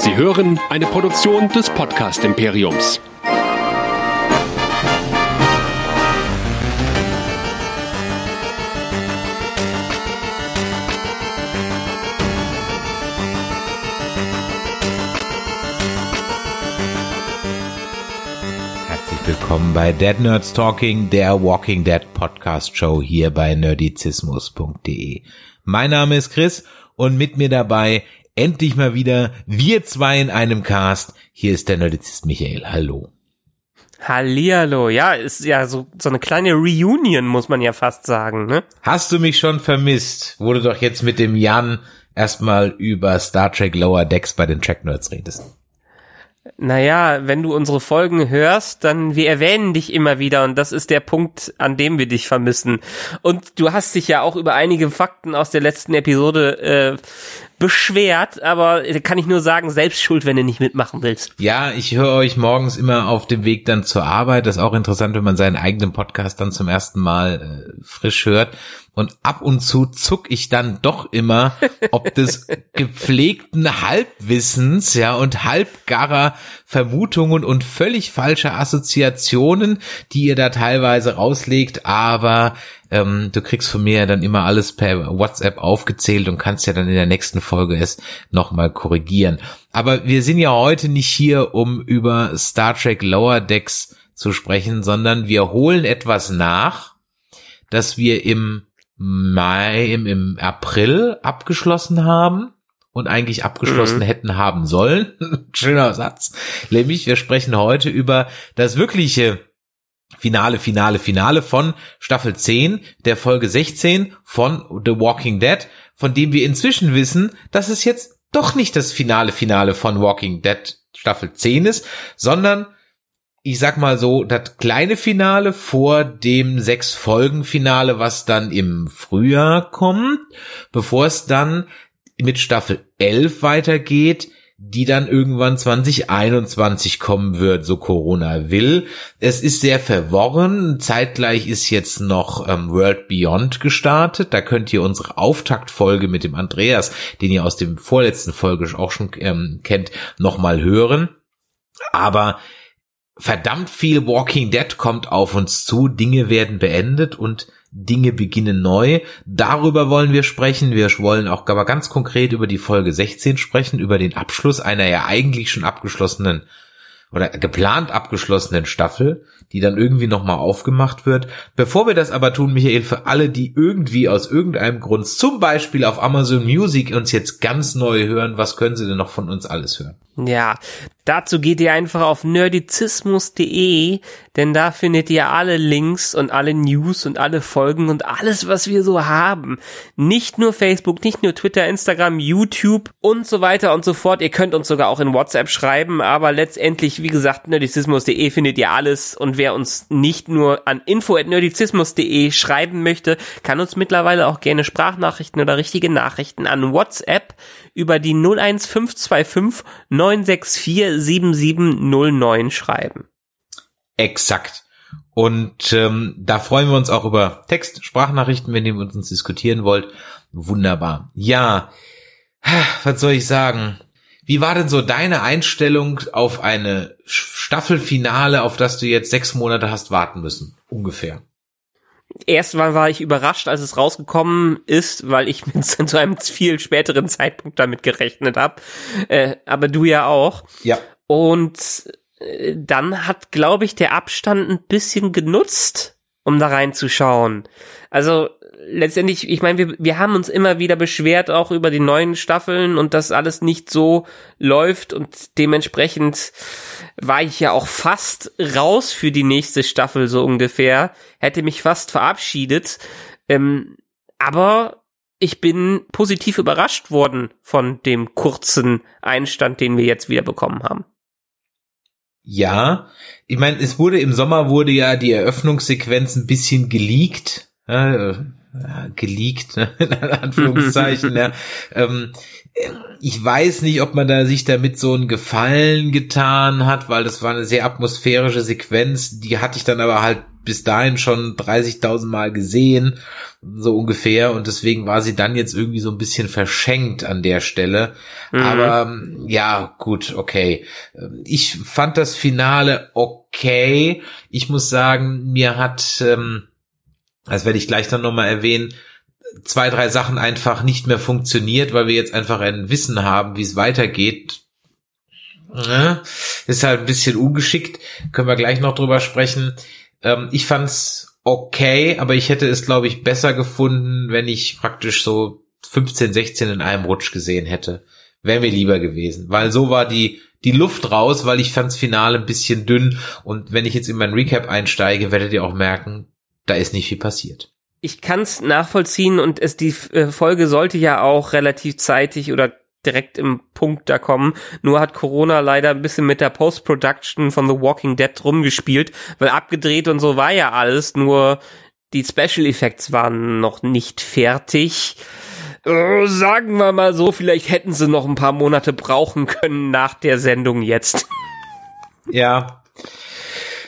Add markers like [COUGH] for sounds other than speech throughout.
Sie hören eine Produktion des Podcast Imperiums. Herzlich willkommen bei Dead Nerds Talking, der Walking Dead Podcast Show hier bei nerdizismus.de. Mein Name ist Chris und mit mir dabei endlich mal wieder wir zwei in einem Cast. Hier ist der Nerdizist Michael. Hallo. Hallihallo, ja, ist ja so, so eine kleine Reunion, muss man ja fast sagen, ne? Hast du mich schon vermisst? Wurde doch jetzt mit dem Jan erstmal über Star Trek Lower Decks bei den Track Nerds redest. Naja, wenn du unsere Folgen hörst, dann wir erwähnen dich immer wieder und das ist der Punkt, an dem wir dich vermissen. Und du hast dich ja auch über einige Fakten aus der letzten Episode äh, beschwert, aber kann ich nur sagen, selbst schuld, wenn du nicht mitmachen willst. Ja, ich höre euch morgens immer auf dem Weg dann zur Arbeit. Das ist auch interessant, wenn man seinen eigenen Podcast dann zum ersten Mal äh, frisch hört. Und ab und zu zuck ich dann doch immer, [LAUGHS] ob des gepflegten Halbwissens, ja, und halbgarer Vermutungen und völlig falscher Assoziationen, die ihr da teilweise rauslegt, aber ähm, du kriegst von mir dann immer alles per WhatsApp aufgezählt und kannst ja dann in der nächsten Folge es nochmal korrigieren. Aber wir sind ja heute nicht hier, um über Star Trek Lower Decks zu sprechen, sondern wir holen etwas nach, das wir im Mai, im, im April abgeschlossen haben und eigentlich abgeschlossen mhm. hätten haben sollen. [LAUGHS] Schöner Satz. Nämlich, wir sprechen heute über das wirkliche Finale, Finale, Finale von Staffel 10, der Folge 16 von The Walking Dead, von dem wir inzwischen wissen, dass es jetzt doch nicht das Finale, Finale von Walking Dead Staffel 10 ist, sondern ich sag mal so, das kleine Finale vor dem sechs Folgen Finale, was dann im Frühjahr kommt, bevor es dann mit Staffel 11 weitergeht, die dann irgendwann 2021 kommen wird, so Corona will. Es ist sehr verworren. Zeitgleich ist jetzt noch ähm, World Beyond gestartet. Da könnt ihr unsere Auftaktfolge mit dem Andreas, den ihr aus dem vorletzten Folge auch schon ähm, kennt, nochmal hören. Aber verdammt viel Walking Dead kommt auf uns zu. Dinge werden beendet und Dinge beginnen neu. Darüber wollen wir sprechen. Wir wollen auch aber ganz konkret über die Folge 16 sprechen, über den Abschluss einer ja eigentlich schon abgeschlossenen oder geplant abgeschlossenen Staffel, die dann irgendwie nochmal aufgemacht wird. Bevor wir das aber tun, Michael, für alle, die irgendwie aus irgendeinem Grund, zum Beispiel auf Amazon Music, uns jetzt ganz neu hören, was können sie denn noch von uns alles hören? Ja, dazu geht ihr einfach auf nerdizismus.de, denn da findet ihr alle Links und alle News und alle Folgen und alles, was wir so haben. Nicht nur Facebook, nicht nur Twitter, Instagram, YouTube und so weiter und so fort. Ihr könnt uns sogar auch in WhatsApp schreiben, aber letztendlich, wie gesagt, nerdizismus.de findet ihr alles und wer uns nicht nur an info@nerdizismus.de schreiben möchte, kann uns mittlerweile auch gerne Sprachnachrichten oder richtige Nachrichten an WhatsApp über die 01525 964 7709 schreiben. Exakt. Und ähm, da freuen wir uns auch über Text, Sprachnachrichten, wenn ihr mit uns diskutieren wollt. Wunderbar. Ja, was soll ich sagen? Wie war denn so deine Einstellung auf eine Staffelfinale, auf das du jetzt sechs Monate hast warten müssen? Ungefähr. Erstmal war ich überrascht, als es rausgekommen ist, weil ich [LAUGHS] mit zu einem viel späteren Zeitpunkt damit gerechnet habe. Äh, aber du ja auch. Ja. Und äh, dann hat, glaube ich, der Abstand ein bisschen genutzt, um da reinzuschauen. Also letztendlich, ich meine, wir, wir haben uns immer wieder beschwert, auch über die neuen Staffeln und dass alles nicht so läuft und dementsprechend war ich ja auch fast raus für die nächste Staffel, so ungefähr. Hätte mich fast verabschiedet. Ähm, aber ich bin positiv überrascht worden von dem kurzen Einstand, den wir jetzt wieder bekommen haben. Ja, ich meine, es wurde im Sommer wurde ja die Eröffnungssequenz ein bisschen geleakt. Äh, geleakt, ne, [LAUGHS] in Anführungszeichen. ja. ähm, ich weiß nicht, ob man da sich damit so einen Gefallen getan hat, weil das war eine sehr atmosphärische Sequenz, die hatte ich dann aber halt bis dahin schon 30.000 Mal gesehen, so ungefähr. Und deswegen war sie dann jetzt irgendwie so ein bisschen verschenkt an der Stelle. Mhm. Aber ja, gut, okay. Ich fand das Finale okay. Ich muss sagen, mir hat, ähm, das werde ich gleich dann nochmal erwähnen, zwei, drei Sachen einfach nicht mehr funktioniert, weil wir jetzt einfach ein Wissen haben, wie es weitergeht. Ja, ist halt ein bisschen ungeschickt. Können wir gleich noch drüber sprechen. Ähm, ich fand's okay, aber ich hätte es, glaube ich, besser gefunden, wenn ich praktisch so 15, 16 in einem Rutsch gesehen hätte. Wäre mir lieber gewesen. Weil so war die, die Luft raus, weil ich fand's Finale ein bisschen dünn. Und wenn ich jetzt in mein Recap einsteige, werdet ihr auch merken, da ist nicht viel passiert ich kann es nachvollziehen und es die äh, Folge sollte ja auch relativ zeitig oder direkt im Punkt da kommen. Nur hat Corona leider ein bisschen mit der Post-Production von The Walking Dead rumgespielt, weil abgedreht und so war ja alles, nur die Special Effects waren noch nicht fertig. Äh, sagen wir mal so, vielleicht hätten sie noch ein paar Monate brauchen können nach der Sendung jetzt. Ja.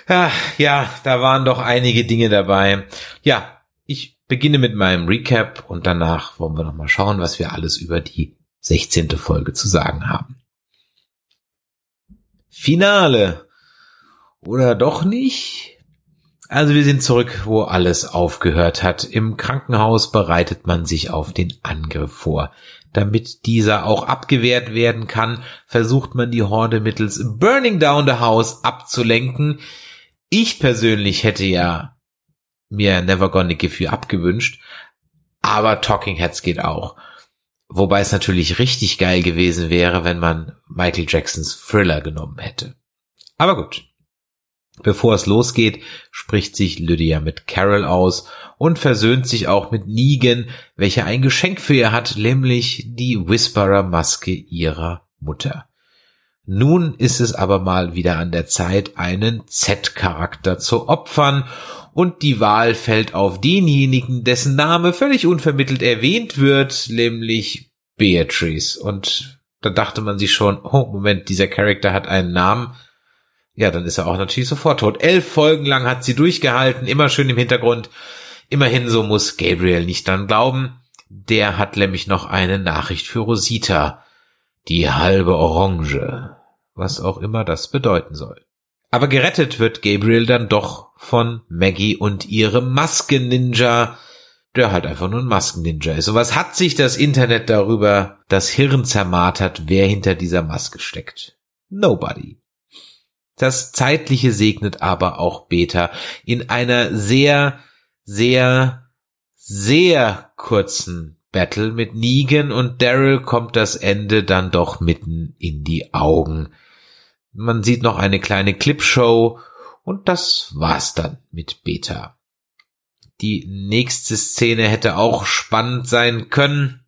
Ja, ja, da waren doch einige Dinge dabei. Ja, ich beginne mit meinem Recap und danach wollen wir nochmal schauen, was wir alles über die 16. Folge zu sagen haben. Finale. Oder doch nicht? Also wir sind zurück, wo alles aufgehört hat. Im Krankenhaus bereitet man sich auf den Angriff vor. Damit dieser auch abgewehrt werden kann, versucht man die Horde mittels Burning Down the House abzulenken. Ich persönlich hätte ja mir Never Gonna Give You abgewünscht. Aber Talking Heads geht auch. Wobei es natürlich richtig geil gewesen wäre, wenn man Michael Jacksons Thriller genommen hätte. Aber gut. Bevor es losgeht, spricht sich Lydia mit Carol aus und versöhnt sich auch mit Negan, welcher ein Geschenk für ihr hat, nämlich die Whisperer-Maske ihrer Mutter. Nun ist es aber mal wieder an der Zeit, einen Z-Charakter zu opfern und die Wahl fällt auf denjenigen, dessen Name völlig unvermittelt erwähnt wird, nämlich Beatrice. Und da dachte man sich schon, oh Moment, dieser Charakter hat einen Namen. Ja, dann ist er auch natürlich sofort tot. Elf Folgen lang hat sie durchgehalten, immer schön im Hintergrund. Immerhin so muss Gabriel nicht dran glauben. Der hat nämlich noch eine Nachricht für Rosita. Die halbe Orange. Was auch immer das bedeuten soll. Aber gerettet wird Gabriel dann doch von Maggie und ihrem Masken-Ninja, der halt einfach nur ein Masken-Ninja ist. Und was hat sich das Internet darüber das Hirn zermartert, wer hinter dieser Maske steckt? Nobody. Das Zeitliche segnet aber auch Beta in einer sehr, sehr, sehr kurzen Battle mit Negan und Daryl kommt das Ende dann doch mitten in die Augen. Man sieht noch eine kleine Clipshow und das war's dann mit Beta. Die nächste Szene hätte auch spannend sein können,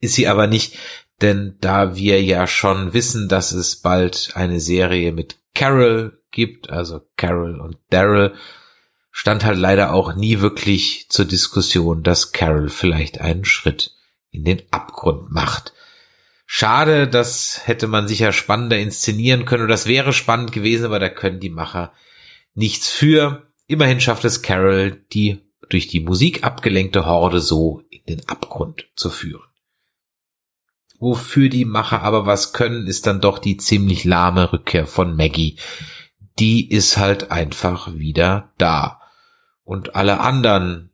ist sie aber nicht, denn da wir ja schon wissen, dass es bald eine Serie mit Carol gibt, also Carol und Daryl, stand halt leider auch nie wirklich zur Diskussion, dass Carol vielleicht einen Schritt in den Abgrund macht. Schade, das hätte man sicher spannender inszenieren können oder das wäre spannend gewesen, aber da können die Macher nichts für. Immerhin schafft es Carol, die durch die Musik abgelenkte Horde so in den Abgrund zu führen. Wofür die Macher aber was können, ist dann doch die ziemlich lahme Rückkehr von Maggie. Die ist halt einfach wieder da. Und alle anderen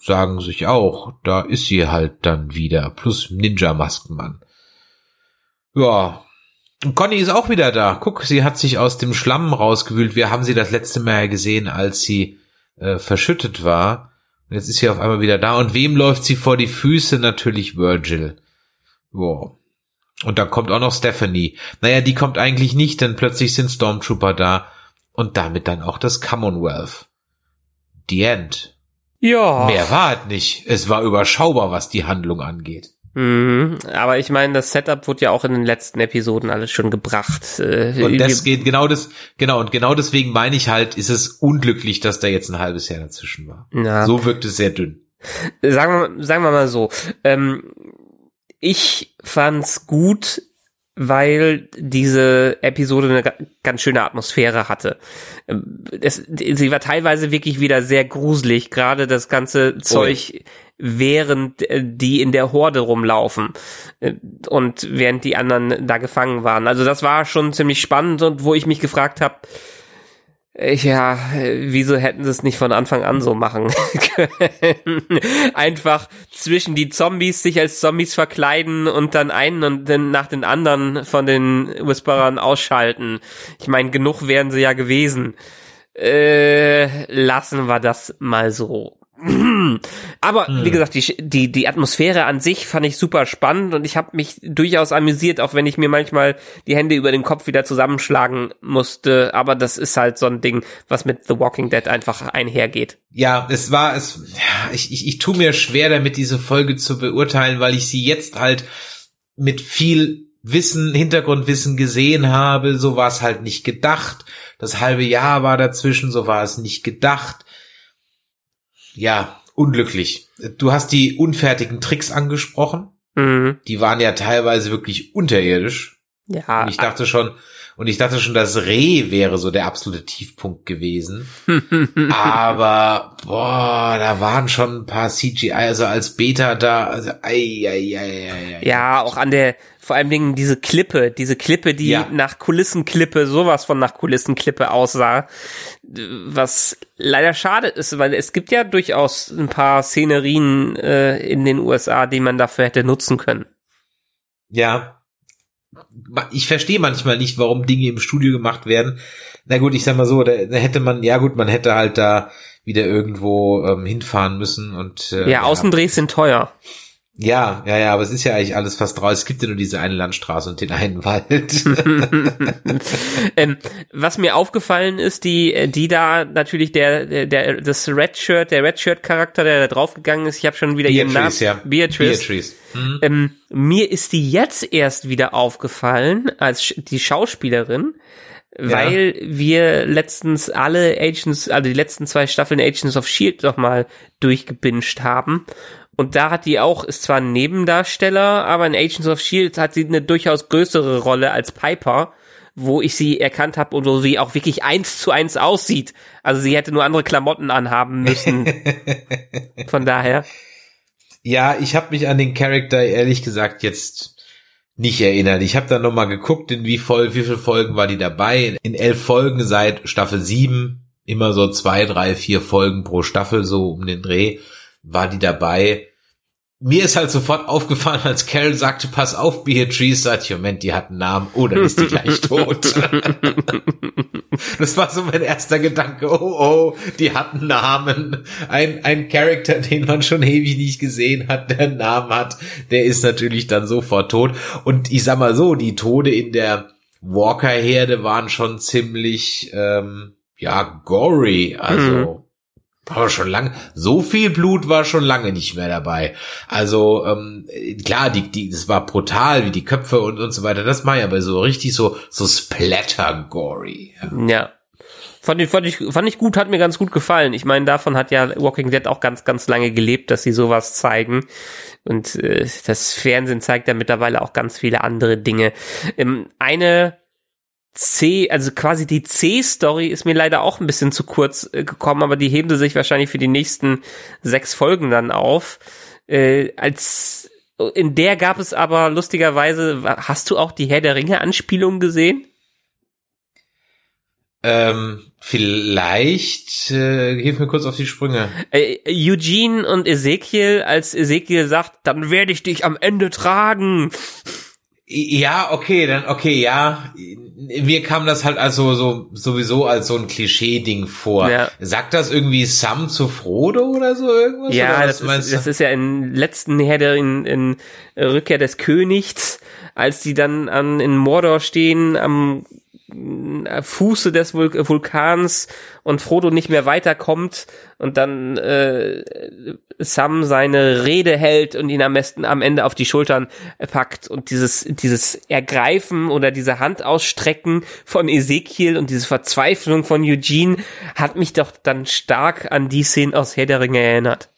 sagen sich auch, da ist sie halt dann wieder, plus Ninja-Maskenmann. Ja. Und Conny ist auch wieder da. Guck, sie hat sich aus dem Schlamm rausgewühlt. Wir haben sie das letzte Mal gesehen, als sie äh, verschüttet war. Und jetzt ist sie auf einmal wieder da. Und wem läuft sie vor die Füße? Natürlich Virgil. Wow. Und dann kommt auch noch Stephanie. Naja, die kommt eigentlich nicht, denn plötzlich sind Stormtrooper da. Und damit dann auch das Commonwealth. The End. Ja. Mehr war es nicht. Es war überschaubar, was die Handlung angeht. Mhm, aber ich meine, das Setup wurde ja auch in den letzten Episoden alles schon gebracht. Äh, und das geht genau das, genau, und genau deswegen meine ich halt, ist es unglücklich, dass da jetzt ein halbes Jahr dazwischen war. Ja. So wirkt es sehr dünn. Sagen wir, sagen wir mal so, ähm, ich fand's gut, weil diese Episode eine ganz schöne Atmosphäre hatte. Ähm, es, sie war teilweise wirklich wieder sehr gruselig, gerade das ganze Zeug, oh. während äh, die in der Horde rumlaufen äh, und während die anderen da gefangen waren. Also das war schon ziemlich spannend und wo ich mich gefragt habe, ja, wieso hätten sie es nicht von Anfang an so machen [LAUGHS] können? Einfach zwischen die Zombies sich als Zombies verkleiden und dann einen und dann nach den anderen von den Whisperern ausschalten. Ich meine, genug wären sie ja gewesen. Äh, lassen wir das mal so. Aber hm. wie gesagt, die, die, die Atmosphäre an sich fand ich super spannend und ich habe mich durchaus amüsiert, auch wenn ich mir manchmal die Hände über den Kopf wieder zusammenschlagen musste. Aber das ist halt so ein Ding, was mit The Walking Dead einfach einhergeht. Ja, es war es. Ja, ich, ich, ich tue mir schwer damit, diese Folge zu beurteilen, weil ich sie jetzt halt mit viel Wissen, Hintergrundwissen gesehen habe. So war es halt nicht gedacht. Das halbe Jahr war dazwischen, so war es nicht gedacht ja, unglücklich. Du hast die unfertigen Tricks angesprochen. Mhm. Die waren ja teilweise wirklich unterirdisch. Ja. Und ich dachte schon, und ich dachte schon, das Reh wäre so der absolute Tiefpunkt gewesen. [LAUGHS] Aber, boah, da waren schon ein paar CGI, also als Beta da, also, ei, ei, ei, ei, ei. Ja, auch an der, vor allem Dingen diese Klippe, diese Klippe, die ja. nach Kulissenklippe, sowas von nach Kulissenklippe aussah, was leider schade ist, weil es gibt ja durchaus ein paar Szenerien äh, in den USA, die man dafür hätte nutzen können. Ja. Ich verstehe manchmal nicht, warum Dinge im Studio gemacht werden. Na gut, ich sag mal so, da, hätte man, ja gut, man hätte halt da wieder irgendwo ähm, hinfahren müssen und äh, ja, Außendrehs sind teuer. Ja, ja, ja, aber es ist ja eigentlich alles fast raus. Es gibt ja nur diese eine Landstraße und den einen Wald. [LAUGHS] ähm, was mir aufgefallen ist, die, die da natürlich der, der, der das Red Shirt, der Red Shirt Charakter, der da draufgegangen ist. Ich habe schon wieder Beatrice, ihren Namen. Ja. Beatrice. Beatrice. Mhm. Ähm, mir ist die jetzt erst wieder aufgefallen als die Schauspielerin weil ja. wir letztens alle Agents, also die letzten zwei Staffeln Agents of Shield nochmal durchgebinged haben und da hat die auch, ist zwar ein Nebendarsteller, aber in Agents of Shield hat sie eine durchaus größere Rolle als Piper, wo ich sie erkannt habe und wo sie auch wirklich eins zu eins aussieht. Also sie hätte nur andere Klamotten anhaben müssen. [LAUGHS] Von daher. Ja, ich habe mich an den Charakter ehrlich gesagt jetzt nicht erinnert. Ich habe da noch mal geguckt, in wie voll, wie viele Folgen war die dabei? In elf Folgen seit Staffel sieben, immer so zwei, drei, vier Folgen pro Staffel so um den Dreh war die dabei. Mir ist halt sofort aufgefallen, als Carol sagte, pass auf, Beatrice, sagt ich, Moment, die hat einen Namen, oh, dann ist die gleich tot. [LAUGHS] das war so mein erster Gedanke, oh, oh, die hat einen Namen. Ein, ein Charakter, den man schon ewig nicht gesehen hat, der einen Namen hat, der ist natürlich dann sofort tot. Und ich sag mal so, die Tode in der Walker-Herde waren schon ziemlich, ähm, ja, gory, also, mhm war schon lange, so viel Blut war schon lange nicht mehr dabei. Also ähm, klar, die, die, das war brutal, wie die Köpfe und und so weiter. Das war ja aber so richtig so so splatter-gory. Ja. ja. Fand ich, fand, ich, fand ich gut, hat mir ganz gut gefallen. Ich meine, davon hat ja Walking Dead auch ganz, ganz lange gelebt, dass sie sowas zeigen. Und äh, das Fernsehen zeigt ja mittlerweile auch ganz viele andere Dinge. Ähm, eine C, also quasi die C-Story ist mir leider auch ein bisschen zu kurz äh, gekommen, aber die heben sie sich wahrscheinlich für die nächsten sechs Folgen dann auf. Äh, als in der gab es aber lustigerweise, hast du auch die Herr der Ringe Anspielung gesehen? Ähm, vielleicht äh, hilf mir kurz auf die Sprünge. Äh, Eugene und Ezekiel, als Ezekiel sagt, dann werde ich dich am Ende tragen. Ja, okay, dann okay, ja. Mir kam das halt also so sowieso als so ein Klischee-Ding vor. Ja. Sagt das irgendwie Sam zu Frodo oder so irgendwas? Ja, das ist, das ist ja im letzten Herr der in, in Rückkehr des Königs, als die dann an in Mordor stehen am Fuße des Vul Vulkans und Frodo nicht mehr weiterkommt und dann äh, Sam seine Rede hält und ihn am besten am Ende auf die Schultern packt und dieses dieses Ergreifen oder diese Hand ausstrecken von Ezekiel und diese Verzweiflung von Eugene hat mich doch dann stark an die Szene aus Herr der Ringe erinnert.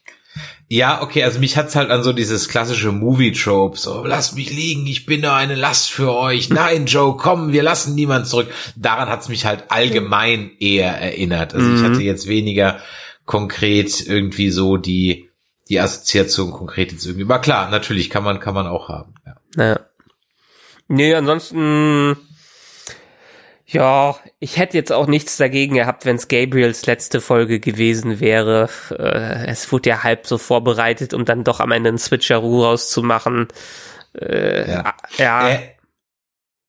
Ja, okay, also mich hat's halt an so dieses klassische Movie-Trope, so, lasst mich liegen, ich bin nur eine Last für euch. [LAUGHS] Nein, Joe, komm, wir lassen niemand zurück. Daran hat's mich halt allgemein eher erinnert. Also ich Mhm. hatte jetzt weniger konkret irgendwie so die, die Assoziation konkret jetzt irgendwie. Aber klar, natürlich kann man, kann man auch haben. Ja. Ja. Nee, ansonsten, ja, ich hätte jetzt auch nichts dagegen gehabt, wenn es Gabriels letzte Folge gewesen wäre. Äh, es wurde ja halb so vorbereitet, um dann doch am Ende einen Switcheroo rauszumachen. Äh, Ja. ja. Er,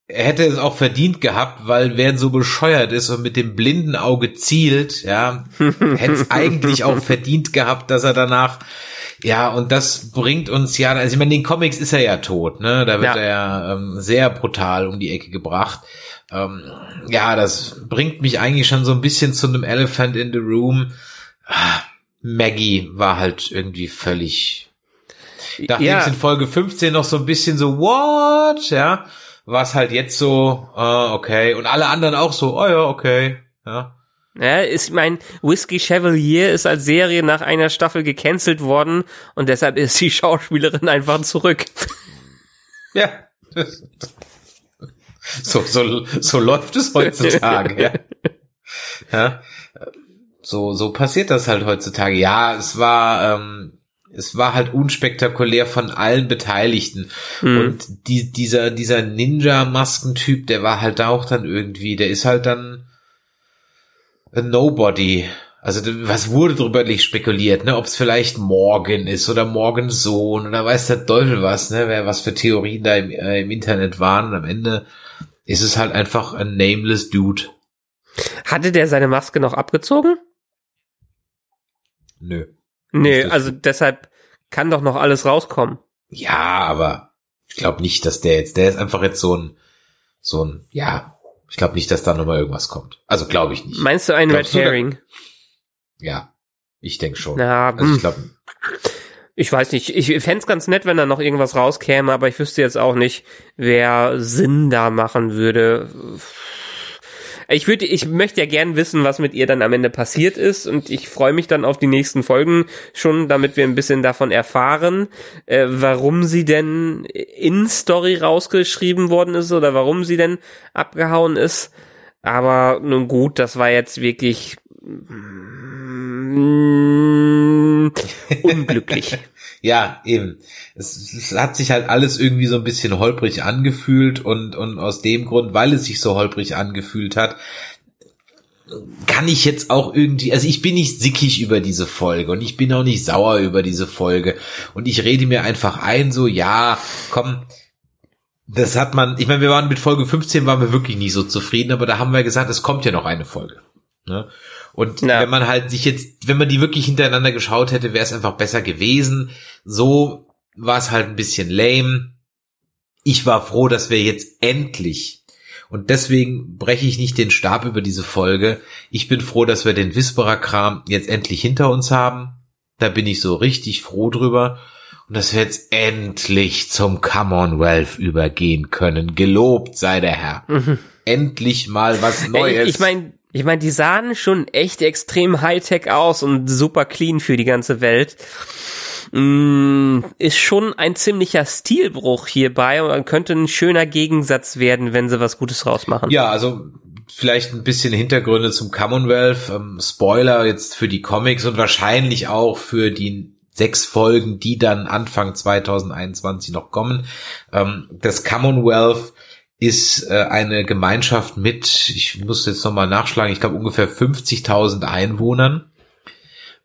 er hätte es auch verdient gehabt, weil wer so bescheuert ist und mit dem blinden Auge zielt, ja, [LAUGHS] hätte es eigentlich auch verdient gehabt, dass er danach, ja, und das bringt uns ja, also ich meine, in den Comics ist er ja tot, ne, da wird Ja. er ja ähm, sehr brutal um die Ecke gebracht. Ähm, ja, das bringt mich eigentlich schon so ein bisschen zu einem Elephant in the Room. Ah, Maggie war halt irgendwie völlig Nachdem ja. es in Folge 15 noch so ein bisschen so, what, ja, war es halt jetzt so, ah, okay. Und alle anderen auch so, oh ja, okay, ja. Ja, ist mein Whiskey Chevalier ist als Serie nach einer Staffel gecancelt worden und deshalb ist die [LAUGHS] Schauspielerin einfach zurück. Ja. [LAUGHS] So, so, so läuft es heutzutage, ja. [LAUGHS] ja. So, so passiert das halt heutzutage. Ja, es war, ähm, es war halt unspektakulär von allen Beteiligten. Hm. Und die, dieser, dieser Ninja-Maskentyp, der war halt auch dann irgendwie, der ist halt dann a Nobody. Also was wurde drüber nicht spekuliert, ne? Ob es vielleicht Morgan ist oder Morgans Sohn oder weiß der Teufel was, ne? Wer was für Theorien da im, äh, im Internet waren. Und am Ende ist es halt einfach ein nameless Dude. Hatte der seine Maske noch abgezogen? Nö. Richtig. also deshalb kann doch noch alles rauskommen. Ja, aber ich glaube nicht, dass der jetzt, der ist einfach jetzt so ein, so ein, ja, ich glaube nicht, dass da nochmal irgendwas kommt. Also glaube ich nicht. Meinst du einen Glaubst Red Herring? Ja, ich denke schon. Na, also hm. ich glaube, Ich weiß nicht. Ich fänd's ganz nett, wenn da noch irgendwas rauskäme, aber ich wüsste jetzt auch nicht, wer Sinn da machen würde. Ich würde, ich möchte ja gern wissen, was mit ihr dann am Ende passiert ist und ich freue mich dann auf die nächsten Folgen schon, damit wir ein bisschen davon erfahren, äh, warum sie denn in Story rausgeschrieben worden ist oder warum sie denn abgehauen ist. Aber nun gut, das war jetzt wirklich mm, unglücklich. [LAUGHS] ja, eben. Es, es hat sich halt alles irgendwie so ein bisschen holprig angefühlt und, und aus dem Grund, weil es sich so holprig angefühlt hat, kann ich jetzt auch irgendwie, also ich bin nicht sickig über diese Folge und ich bin auch nicht sauer über diese Folge und ich rede mir einfach ein, so, ja, komm, das hat man, ich meine, wir waren mit Folge 15 waren wir wirklich nie so zufrieden, aber da haben wir gesagt, es kommt ja noch eine Folge. Ne? Und Ja. wenn man halt sich jetzt, wenn man die wirklich hintereinander geschaut hätte, wäre es einfach besser gewesen. So war es halt ein bisschen lame. Ich war froh, dass wir jetzt endlich und deswegen breche ich nicht den Stab über diese Folge. Ich bin froh, dass wir den Whisperer-Kram jetzt endlich hinter uns haben. Da bin ich so richtig froh drüber. Und dass wir jetzt endlich zum Commonwealth übergehen können. Gelobt sei der Herr. Endlich mal was Neues. Ich meine, ich mein, die sahen schon echt extrem Hightech aus und super clean für die ganze Welt. Mm, ist schon ein ziemlicher Stilbruch hierbei und könnte ein schöner Gegensatz werden, wenn sie was Gutes rausmachen. Ja, also vielleicht ein bisschen Hintergründe zum Commonwealth. Ähm, Spoiler jetzt für die Comics und wahrscheinlich auch für die sechs Folgen, die dann Anfang 2021 noch kommen. Ähm, das Commonwealth ist äh, eine Gemeinschaft mit, ich muss jetzt nochmal nachschlagen, ich glaube ungefähr 50.000 Einwohnern,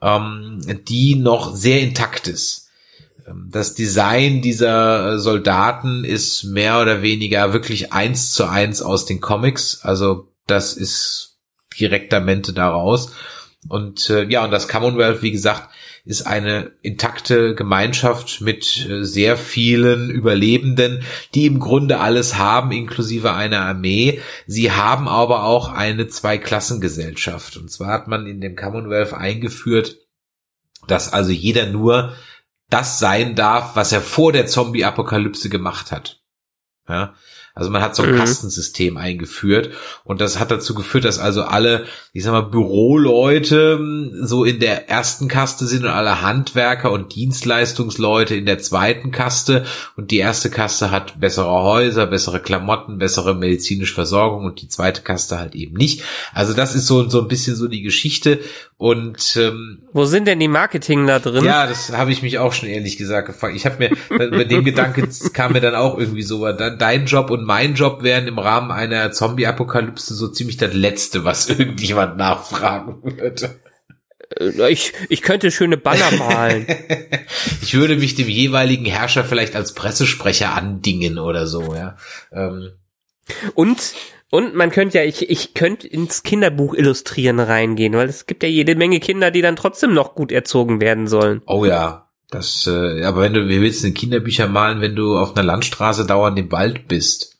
ähm, die noch sehr intakt ist. Ähm, Das Design dieser Soldaten ist mehr oder weniger wirklich eins zu eins aus den Comics. Also das ist direktamente daraus. Und äh, ja, und das Commonwealth, wie gesagt, ist eine intakte Gemeinschaft mit äh, sehr vielen Überlebenden, die im Grunde alles haben, inklusive einer Armee. Sie haben aber auch eine Zweiklassengesellschaft. Und zwar hat man in dem Commonwealth eingeführt, dass also jeder nur das sein darf, was er vor der Zombie-Apokalypse gemacht hat. Ja, Also man hat so ein Mhm. Kastensystem eingeführt und das hat dazu geführt, dass also alle, ich sag mal, Büroleute mh, so in der ersten Kaste sind und alle Handwerker und Dienstleistungsleute in der zweiten Kaste und die erste Kaste hat bessere Häuser, bessere Klamotten, bessere medizinische Versorgung und die zweite Kaste halt eben nicht. Also das ist so, so ein bisschen so die Geschichte und ähm, Wo sind denn die Marketing da drin? ja, das habe ich mich auch schon ehrlich gesagt gefragt. Ich habe mir bei dem Gedanke kam mir dann auch irgendwie so, dein Job und mein Job wären im Rahmen einer Zombie-Apokalypse so ziemlich das Letzte, was [LAUGHS] irgendjemand nachfragen würde. Äh, Ich, ich könnte schöne Banner malen. [LAUGHS] Ich würde mich dem jeweiligen Herrscher vielleicht als Pressesprecher andingen oder so, ja. Ähm, Und, und man könnte ja, ich, ich könnte ins Kinderbuch illustrieren reingehen, weil es gibt ja jede Menge Kinder, die dann trotzdem noch gut erzogen werden sollen. oh ja, das, äh, aber wenn du, wie willst du denn Kinderbücher malen, wenn du auf einer Landstraße dauernd im Wald bist?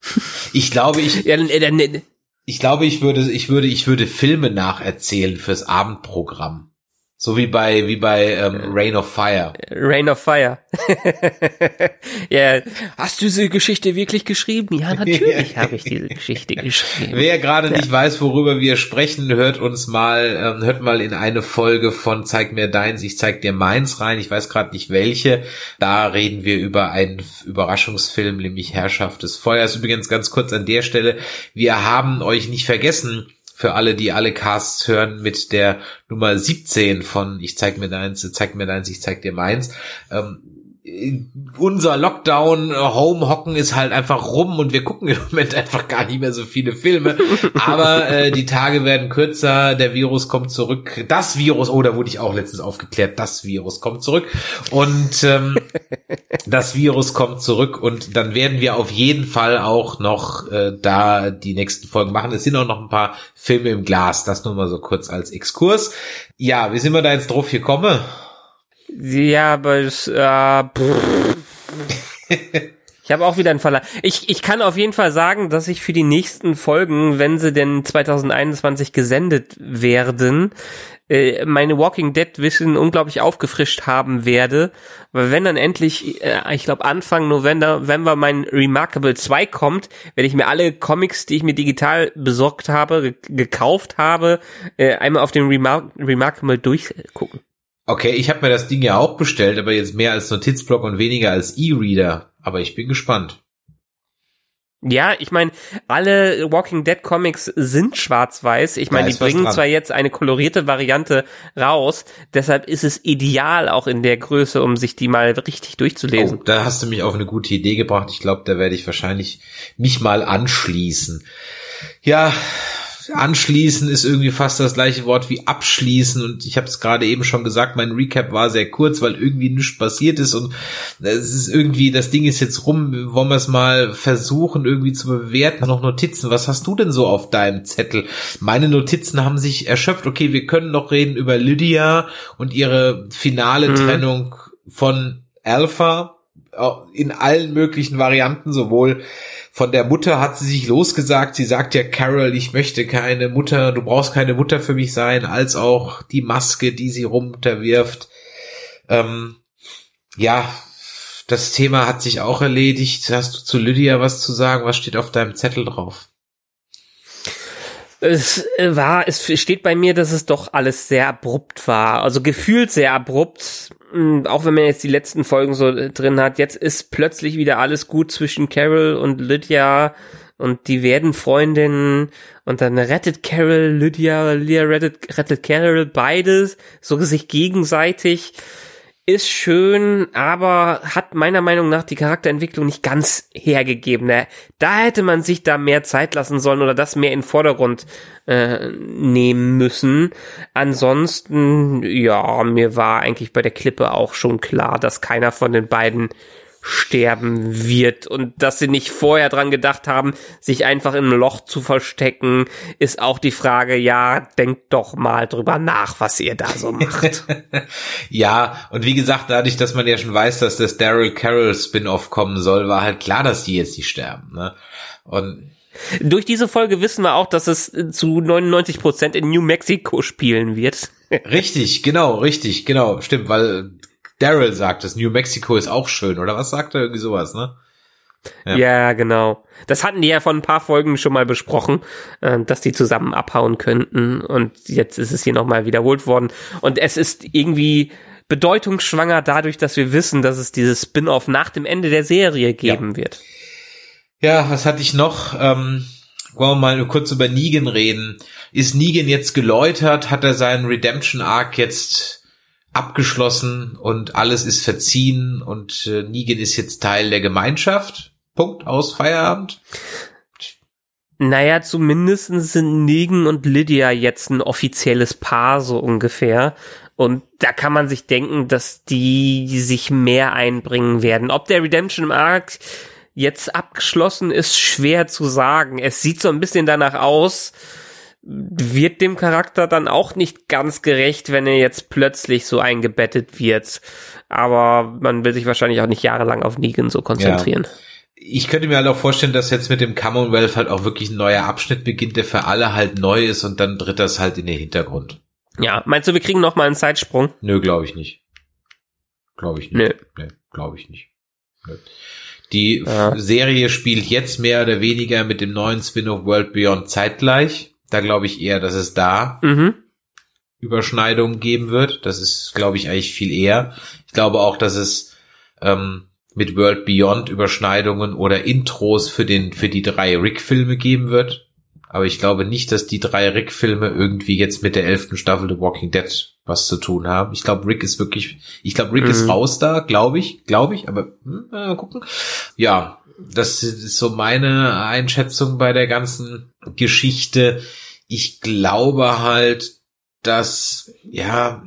[LAUGHS] Ich glaube, ich, Ja, dann, äh, dann, äh, Ich glaube, ich würde, ich würde, ich würde Filme nacherzählen fürs Abendprogramm. So wie bei, wie bei ähm, Rain of Fire. Rain of Fire. [LAUGHS] ja, hast du diese Geschichte wirklich geschrieben? Ja, natürlich habe ich diese Geschichte [LAUGHS] geschrieben. Wer gerade nicht weiß, worüber wir sprechen, hört uns mal, ähm, hört mal in eine Folge von Zeig mir deins, ich zeig dir meins rein. Ich weiß gerade nicht welche. Da reden wir über einen Überraschungsfilm, nämlich Herrschaft des Feuers. Übrigens ganz kurz an der Stelle. Wir haben euch nicht vergessen. Für alle, die alle Casts hören, mit der Nummer 17 von Ich zeig mir deins, zeig mir deins, ich zeig dir meins. Ähm, unser Lockdown, äh, Homehocken ist halt einfach rum und wir gucken im Moment einfach gar nicht mehr so viele Filme. Aber äh, die Tage werden kürzer, der Virus kommt zurück. Das Virus, oh, da wurde ich auch letztens aufgeklärt, das Virus kommt zurück. Und ähm, das Virus kommt zurück und dann werden wir auf jeden Fall auch noch äh, da die nächsten Folgen machen. Es sind auch noch ein paar Filme im Glas, das nur mal so kurz als Exkurs. Ja, wie sind wir da jetzt drauf gekommen? Ja, aber es, äh, ich habe auch wieder einen Verlag. Ich, ich kann auf jeden Fall sagen, dass ich für die nächsten Folgen, wenn sie denn 2021 gesendet werden, äh, meine Walking Dead Wissen unglaublich aufgefrischt haben werde. Weil wenn dann endlich, äh, ich glaube Anfang November, November mein Remarkable 2 kommt, werde ich mir alle Comics, die ich mir digital besorgt habe, ge gekauft habe, äh, einmal auf dem Remar Remarkable durchgucken. Okay, ich habe mir das Ding ja auch bestellt, aber jetzt mehr als Notizblock und weniger als E-Reader. Aber ich bin gespannt. Ja, ich meine, alle Walking Dead Comics sind schwarz-weiß. Ich meine, die bringen dran. zwar jetzt eine kolorierte Variante raus, deshalb ist es ideal auch in der Größe, um sich die mal richtig durchzulesen. Oh, da hast du mich auf eine gute Idee gebracht. Ich glaube, da werde ich wahrscheinlich mich mal anschließen. Ja, anschließen ist irgendwie fast das gleiche Wort wie abschließen und ich habe es gerade eben schon gesagt, mein Recap war sehr kurz, weil irgendwie nichts passiert ist und es ist irgendwie, das Ding ist jetzt rum, wollen wir es mal versuchen irgendwie zu bewerten. Noch Notizen, was hast du denn so auf deinem Zettel? Meine Notizen haben sich erschöpft. Okay, wir können noch reden über Lydia und ihre finale Mhm. Trennung von Alpha in allen möglichen Varianten, sowohl von der Mutter hat sie sich losgesagt, sie sagt ja Carol, ich möchte keine Mutter, du brauchst keine Mutter für mich sein, als auch die Maske, die sie runterwirft. Ähm, ja, das Thema hat sich auch erledigt. Hast du zu Lydia was zu sagen? Was steht auf deinem Zettel drauf? Es äh, war, es steht bei mir, dass es doch alles sehr abrupt war. Also gefühlt sehr abrupt. Mm, Auch wenn man jetzt die letzten Folgen so äh, drin hat. Jetzt ist plötzlich wieder alles gut zwischen Carol und Lydia. Und die werden Freundinnen. Und dann rettet Carol Lydia, Lydia rettet, rettet Carol beides. So sich gegenseitig. Ist schön, aber hat meiner Meinung nach die Charakterentwicklung nicht ganz hergegeben. Ne? Da hätte man sich da mehr Zeit lassen sollen oder das mehr in den Vordergrund äh, nehmen müssen. Ansonsten, ja, mir war eigentlich bei der Klippe auch schon klar, dass keiner von den beiden sterben wird und dass sie nicht vorher dran gedacht haben, sich einfach in einem Loch zu verstecken, ist auch die Frage, ja, denkt doch mal drüber nach, was ihr da so macht. [LAUGHS] ja, und wie gesagt, dadurch, dass man ja schon weiß, dass das Daryl Carroll Spin-off kommen soll, war halt klar, dass die jetzt nicht sterben. Ne? Und Durch diese Folge wissen wir auch, dass es zu 99 Prozent in New Mexico spielen wird. [LAUGHS] richtig, genau, richtig, genau, stimmt, weil Daryl sagt, das New Mexico ist auch schön, oder was sagt er? Irgendwie sowas, ne? Ja. ja. genau. Das hatten die ja vor ein paar Folgen schon mal besprochen, äh, dass die zusammen abhauen könnten. Und jetzt ist es hier nochmal wiederholt worden. Und es ist irgendwie bedeutungsschwanger dadurch, dass wir wissen, dass es dieses Spin-off nach dem Ende der Serie geben ja. wird. Ja, was hatte ich noch? Ähm, wollen wir mal kurz über Negan reden. Ist Negan jetzt geläutert? Hat er seinen Redemption Arc jetzt abgeschlossen und alles ist verziehen und äh, Negan ist jetzt Teil der Gemeinschaft? Punkt aus Feierabend? Naja, zumindest sind Negan und Lydia jetzt ein offizielles Paar, so ungefähr. Und da kann man sich denken, dass die sich mehr einbringen werden. Ob der Redemption Arc jetzt abgeschlossen ist, schwer zu sagen. Es sieht so ein bisschen danach aus, wird dem Charakter dann auch nicht ganz gerecht, wenn er jetzt plötzlich so eingebettet wird. Aber man will sich wahrscheinlich auch nicht jahrelang auf Negan so konzentrieren. Ja. Ich könnte mir halt auch vorstellen, dass jetzt mit dem Commonwealth halt auch wirklich ein neuer Abschnitt beginnt, der für alle halt neu ist und dann tritt das halt in den Hintergrund. Ja, meinst du, wir kriegen noch mal einen Zeitsprung? Nö, glaube ich nicht. Glaube ich nicht. Nö. Nee, glaube ich nicht. Nö. Die ja. Serie spielt jetzt mehr oder weniger mit dem neuen Spin-off World Beyond zeitgleich. Da glaube ich eher, dass es da mhm. Überschneidungen geben wird. Das ist, glaube ich, eigentlich viel eher. Ich glaube auch, dass es ähm, mit World Beyond Überschneidungen oder Intros für den für die drei Rick-Filme geben wird. Aber ich glaube nicht, dass die drei Rick-Filme irgendwie jetzt mit der elften Staffel The Walking Dead was zu tun haben. Ich glaube, Rick ist wirklich, ich glaube, Rick mhm. ist raus da, glaube ich, glaube ich, aber mal gucken. Ja, das ist so meine Einschätzung bei der ganzen Geschichte. Ich glaube halt, dass, ja,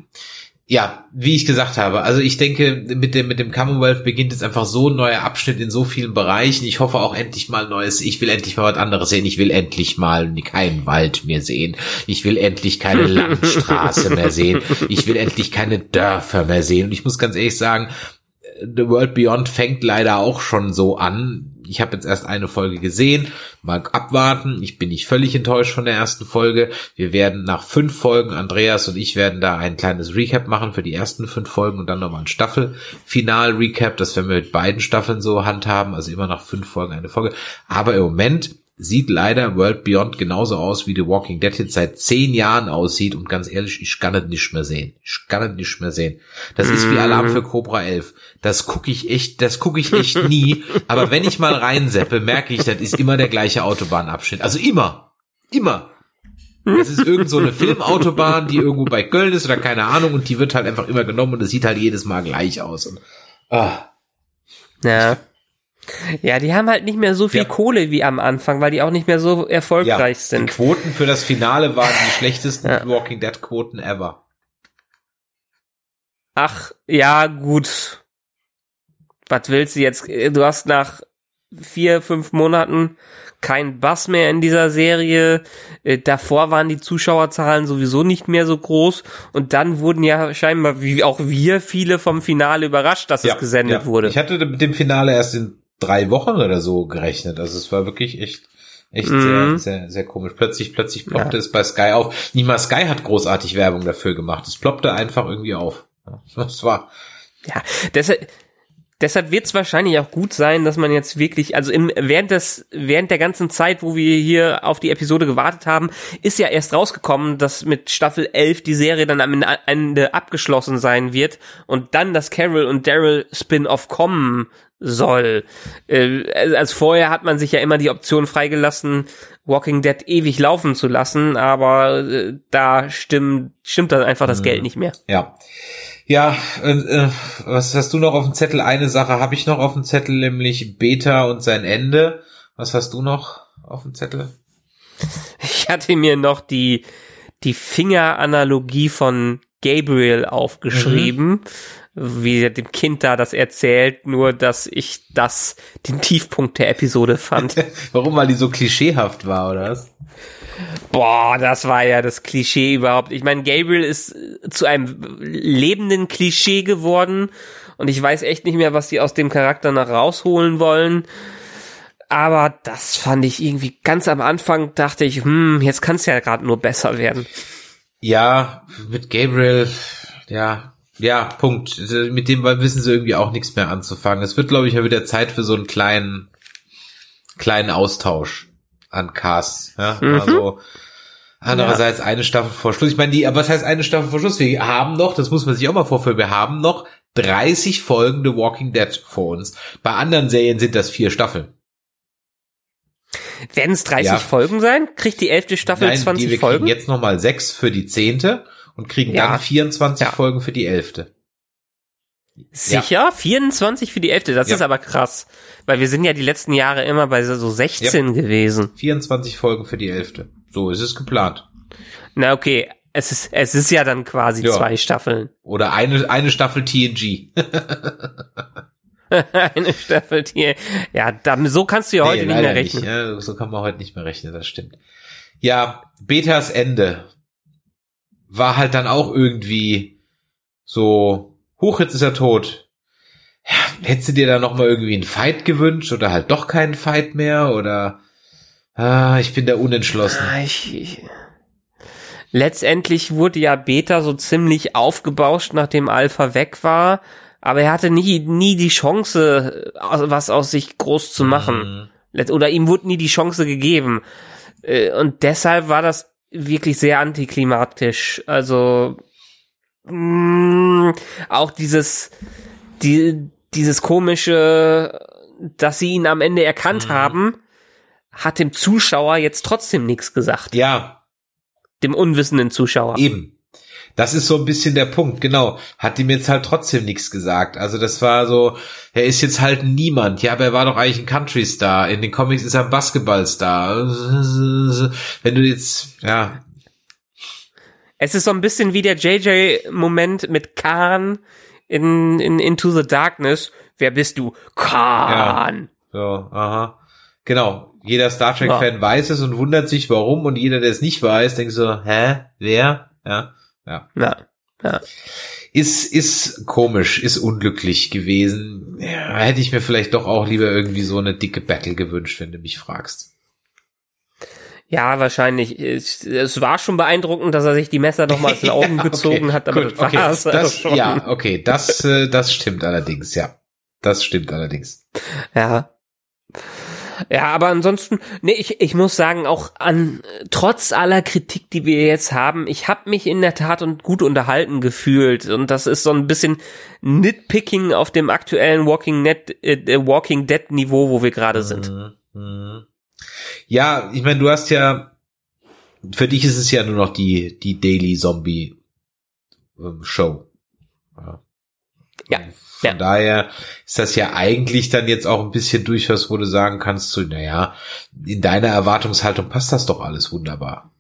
ja, wie ich gesagt habe, also ich denke, mit dem, mit dem Commonwealth beginnt jetzt einfach so ein neuer Abschnitt in so vielen Bereichen. Ich hoffe auch endlich mal Neues. Ich will endlich mal was anderes sehen. Ich will endlich mal keinen Wald mehr sehen. Ich will endlich keine [LAUGHS] Landstraße mehr sehen. Ich will endlich keine Dörfer mehr sehen. Und ich muss ganz ehrlich sagen, The World Beyond fängt leider auch schon so an. Ich habe jetzt erst eine Folge gesehen, mal abwarten. Ich bin nicht völlig enttäuscht von der ersten Folge. Wir werden nach fünf Folgen, Andreas und ich werden da ein kleines Recap machen für die ersten fünf Folgen und dann nochmal ein Staffelfinal-Recap. Das werden wir mit beiden Staffeln so handhaben, also immer nach fünf Folgen eine Folge. Aber im Moment sieht leider World Beyond genauso aus, wie The Walking Dead jetzt seit zehn Jahren aussieht und ganz ehrlich, ich kann es nicht mehr sehen. Ich kann es nicht mehr sehen. Das ist wie Alarm für Cobra 11. Das gucke ich echt, das gucke ich echt [LAUGHS] nie, aber wenn ich mal reinseppe, merke ich, das ist immer der gleiche Autobahnabschnitt. Also immer. Immer. Das ist irgend so eine [LAUGHS] Filmautobahn, die irgendwo bei Köln ist oder keine Ahnung und die wird halt einfach immer genommen und es sieht halt jedes Mal gleich aus. Und, ah. Ja. Ja, die haben halt nicht mehr so viel ja. Kohle wie am Anfang, weil die auch nicht mehr so erfolgreich ja, sind. Die Quoten für das Finale waren die [LAUGHS] schlechtesten ja. Walking Dead Quoten ever. Ach, ja, gut. Was willst du jetzt? Du hast nach vier, fünf Monaten kein Bass mehr in dieser Serie. Äh, davor waren die Zuschauerzahlen sowieso nicht mehr so groß und dann wurden ja scheinbar, wie auch wir, viele vom Finale überrascht, dass ja, es gesendet ja. wurde. Ich hatte mit dem Finale erst in drei Wochen oder so gerechnet. Also es war wirklich echt, echt mhm. sehr, sehr, sehr komisch. Plötzlich, plötzlich ploppte ja. es bei Sky auf. Nicht mal Sky hat großartig Werbung dafür gemacht. Es ploppte einfach irgendwie auf. [LAUGHS] Das war. Ja, deshalb, deshalb wird es wahrscheinlich auch gut sein, dass man jetzt wirklich, also im, während des, während der ganzen Zeit, wo wir hier auf die Episode gewartet haben, ist ja erst rausgekommen, dass mit Staffel 11 die Serie dann am Ende abgeschlossen sein wird und dann das Carol und Daryl Spin-off kommen soll. Äh, also vorher hat man sich ja immer die Option freigelassen, Walking Dead ewig laufen zu lassen, aber äh, da stimmt, stimmt dann einfach das mhm. Geld nicht mehr. Ja. Ja, äh, was hast du noch auf dem Zettel? Eine Sache habe ich noch auf dem Zettel, nämlich Beta und sein Ende. Was hast du noch auf dem Zettel? Ich hatte mir noch die, die Fingeranalogie von Gabriel aufgeschrieben. Mhm wie er dem Kind da das erzählt, nur dass ich das den Tiefpunkt der Episode fand. [LAUGHS] Warum? Weil die so klischeehaft war, oder was? Boah, das war ja das Klischee überhaupt. Ich meine, Gabriel ist zu einem lebenden Klischee geworden und ich weiß echt nicht mehr, was die aus dem Charakter noch rausholen wollen. Aber das fand ich irgendwie ganz am Anfang, dachte ich, hm, jetzt kann es ja gerade nur besser werden. Ja, mit Gabriel, ja, ja, Punkt. Mit dem wissen sie irgendwie auch nichts mehr anzufangen. Es wird, glaube ich, ja wieder Zeit für so einen kleinen, kleinen Austausch an Casts. Ja? Mhm. Also andererseits ja. eine Staffel vor Schluss. Ich meine, die, aber was heißt eine Staffel vor Schluss? Wir haben noch, das muss man sich auch mal vorführen, wir haben noch 30 Folgen The Walking Dead vor uns. Bei anderen Serien sind das vier Staffeln. Werden es 30 ja. Folgen sein? Kriegt die elfte Staffel Nein, 20 die, wir Folgen? Kriegen jetzt nochmal sechs für die zehnte und kriegen ja. dann 24 ja. Folgen für die elfte. Sicher? Ja. 24 für die elfte, das ist aber krass. Weil wir sind ja die letzten Jahre immer bei so 16 ja. gewesen. 24 Folgen für die elfte. So ist es geplant. Na okay, es ist, es ist ja dann quasi zwei Staffeln. [LAUGHS] Oder eine, eine Staffel TNG. eine Staffel TNG. Ja, dann, so kannst du ja heute nee, nicht mehr rechnen. Nicht, ja, so kann man heute nicht mehr rechnen, das stimmt. Ja, Betas Ende war halt dann auch irgendwie so Huch, jetzt ist er tot. Ja, hättest du dir da noch mal irgendwie einen Fight gewünscht oder halt doch keinen Fight mehr oder ah, ich bin da unentschlossen. Ah, ich, ich, letztendlich wurde ja Beta so ziemlich aufgebauscht, nachdem Alpha weg war, aber er hatte nie nie die Chance, was aus sich groß zu machen. Mhm. Oder ihm wurde nie die Chance gegeben. Äh, und deshalb war das wirklich sehr antiklimatisch. Also mh, mm, auch dieses, die, dieses komische, dass sie ihn am Ende erkannt mhm. haben, hat dem Zuschauer jetzt trotzdem nichts gesagt. Ja. Dem unwissenden Zuschauer. Eben. Das ist so ein bisschen der Punkt, genau. Hat ihm jetzt halt trotzdem nichts gesagt. Also das war so, er ist jetzt halt niemand. Ja, aber er war doch eigentlich ein Country-Star. In den Comics ist er ein Basketball-Star. Wenn du jetzt, ja, es ist so ein bisschen wie der JJ-Moment mit Khan in, in Into the Darkness. Wer bist du? Khan. Ja. So, aha. Genau. Jeder Star Trek-Fan ja. weiß es und wundert sich, warum. Und jeder, der es nicht weiß, denkt so, hä? Wer? Ja. Ja. ja. ja. Ist, ist komisch, ist unglücklich gewesen. Ja, hätte ich mir vielleicht doch auch lieber irgendwie so eine dicke Battle gewünscht, wenn du mich fragst. Ja, wahrscheinlich. Es, war schon beeindruckend, dass er sich die Messer noch mal [LAUGHS] aus den Augen ja, gezogen okay, hat, aber gut, okay. das also Ja, okay, das, äh, das stimmt allerdings, ja. Das stimmt allerdings. Ja. Ja, aber ansonsten, nee, ich, ich muss sagen, auch an trotz aller Kritik, die wir jetzt haben, ich habe mich in der Tat und gut unterhalten gefühlt und das ist so ein bisschen Nitpicking auf dem aktuellen Walking, Net, äh, Walking Dead Niveau, wo wir gerade sind. Mhm. mhm. Ja, ich meine, du hast ja, für dich ist es ja nur noch die, die Daily Zombie ähm, Show. Ja. ja. Von ja. daher ist das ja eigentlich dann jetzt auch ein bisschen durchaus, wo du sagen kannst, so, naja, in deiner Erwartungshaltung passt das doch alles wunderbar.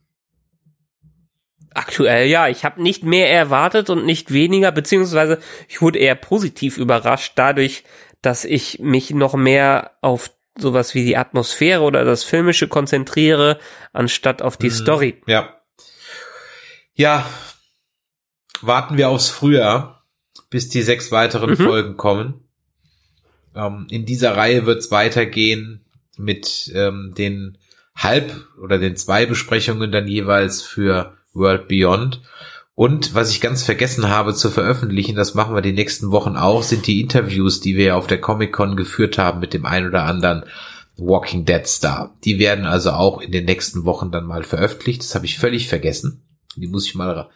Aktuell ja, ich habe nicht mehr erwartet und nicht weniger, beziehungsweise ich wurde eher positiv überrascht dadurch, dass ich mich noch mehr auf sowas wie die Atmosphäre oder das Filmische konzentriere, anstatt auf die mhm. Story. Ja. Ja. Warten wir aufs Frühjahr, bis die sechs weiteren mhm. Folgen kommen. Ähm, in dieser Reihe wird es weitergehen mit ähm, den Halb- oder den zwei Besprechungen dann jeweils für World Beyond. Und was ich ganz vergessen habe zu veröffentlichen, das machen wir die nächsten Wochen auch, sind die Interviews, die wir auf der Comic-Con geführt haben mit dem ein oder anderen Walking Dead Star. Die werden also auch in den nächsten Wochen dann mal veröffentlicht. Das habe ich völlig vergessen. Die muss ich mal.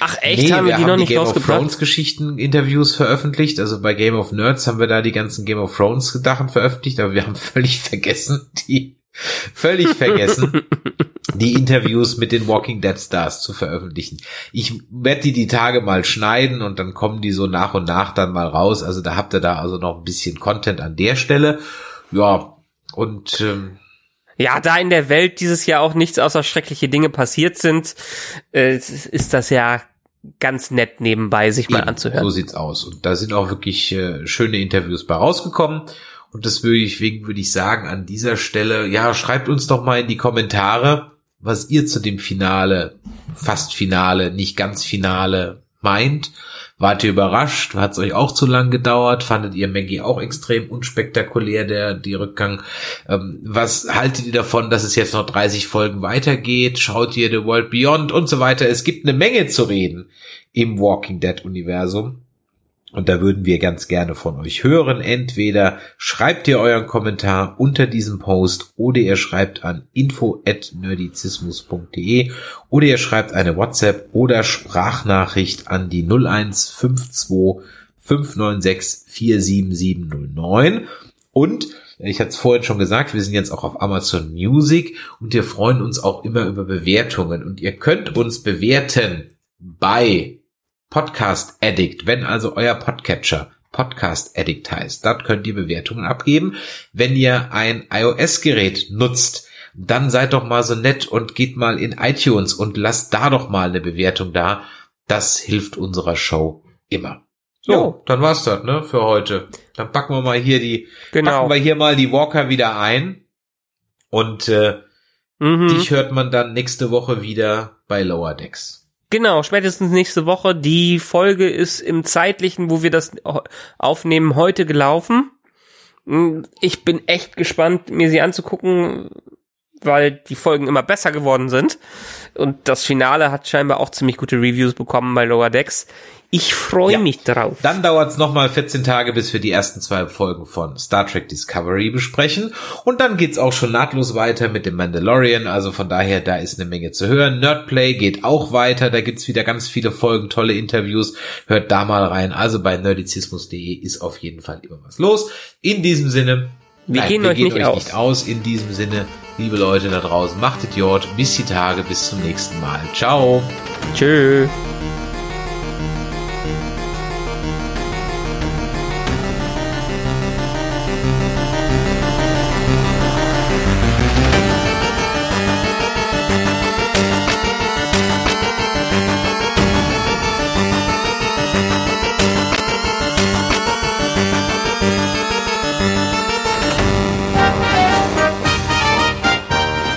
Ach echt? Nee, haben wir die haben noch nicht Game of Thrones Geschichten Interviews veröffentlicht. Also bei Game of Nerds haben wir da die ganzen Game of Thrones Sachen veröffentlicht, aber wir haben völlig [LAUGHS] vergessen, die völlig vergessen, [LAUGHS] die Interviews mit den Walking Dead Stars zu veröffentlichen. Ich werde die die Tage mal schneiden und dann kommen die so nach und nach dann mal raus. Also da habt ihr da also noch ein bisschen Content an der Stelle. Ja, und ähm, ja, da in der Welt dieses Jahr auch nichts außer schreckliche Dinge passiert sind, äh, ist das ja ganz nett nebenbei sich mal eben, anzuhören. So sieht's aus. Und da sind auch wirklich äh, schöne Interviews bei rausgekommen. Und deswegen würde ich sagen, an dieser Stelle, ja, schreibt uns doch mal in die Kommentare, was ihr zu dem Finale, fast Finale, nicht ganz Finale meint. Wart ihr überrascht? Hat es euch auch zu lang gedauert? Fandet ihr Maggie auch extrem unspektakulär, der, die Rückgang? Ähm, was haltet ihr davon, dass es jetzt noch 30 Folgen weitergeht? Schaut ihr The World Beyond und so weiter? Es gibt eine Menge zu reden im Walking Dead Universum. Und da würden wir ganz gerne von euch hören. Entweder schreibt ihr euren Kommentar unter diesem Post oder ihr schreibt an info@nerdizismus.de oder ihr schreibt eine WhatsApp oder Sprachnachricht an die 0152 596 47709 und ich hatte es vorhin schon gesagt, wir sind jetzt auch auf Amazon Music und wir freuen uns auch immer über Bewertungen und ihr könnt uns bewerten bei Podcast Addict, wenn also euer Podcatcher Podcast Addict heißt. Dort könnt ihr Bewertungen abgeben. Wenn ihr ein iOS-Gerät nutzt, dann seid doch mal so nett und geht mal in iTunes und lasst da doch mal eine Bewertung da. Das hilft unserer Show immer. So, jo. dann war's das, ne, für heute. Dann packen wir mal hier die, genau. packen wir hier mal die Walker wieder ein. Und äh, mhm. dich hört man dann nächste Woche wieder bei Lower Decks. Genau, spätestens nächste Woche. Die Folge ist im zeitlichen, wo wir das aufnehmen, heute gelaufen. Hm, ich bin echt gespannt, mir sie anzugucken, weil die Folgen immer besser geworden sind. Und das Finale hat scheinbar auch ziemlich gute Reviews bekommen bei Lower Decks. Ich freue ja. mich drauf. Dann dauert es nochmal 14 Tage, bis wir die ersten zwei Folgen von Star Trek Discovery besprechen. Und dann geht's auch schon nahtlos weiter mit dem Mandalorian. Also von daher, da ist eine Menge zu hören. Nerdplay geht auch weiter. Da gibt's wieder ganz viele Folgen, tolle Interviews. Hört da mal rein. Also bei nerdizismus.de ist auf jeden Fall immer was los. In diesem Sinne, wir Nein, gehen wir euch, gehen nicht, euch aus. nicht aus. In diesem Sinne, liebe Leute da draußen, macht Idiot. Bis die Tage, bis zum nächsten Mal. Ciao. Tschö.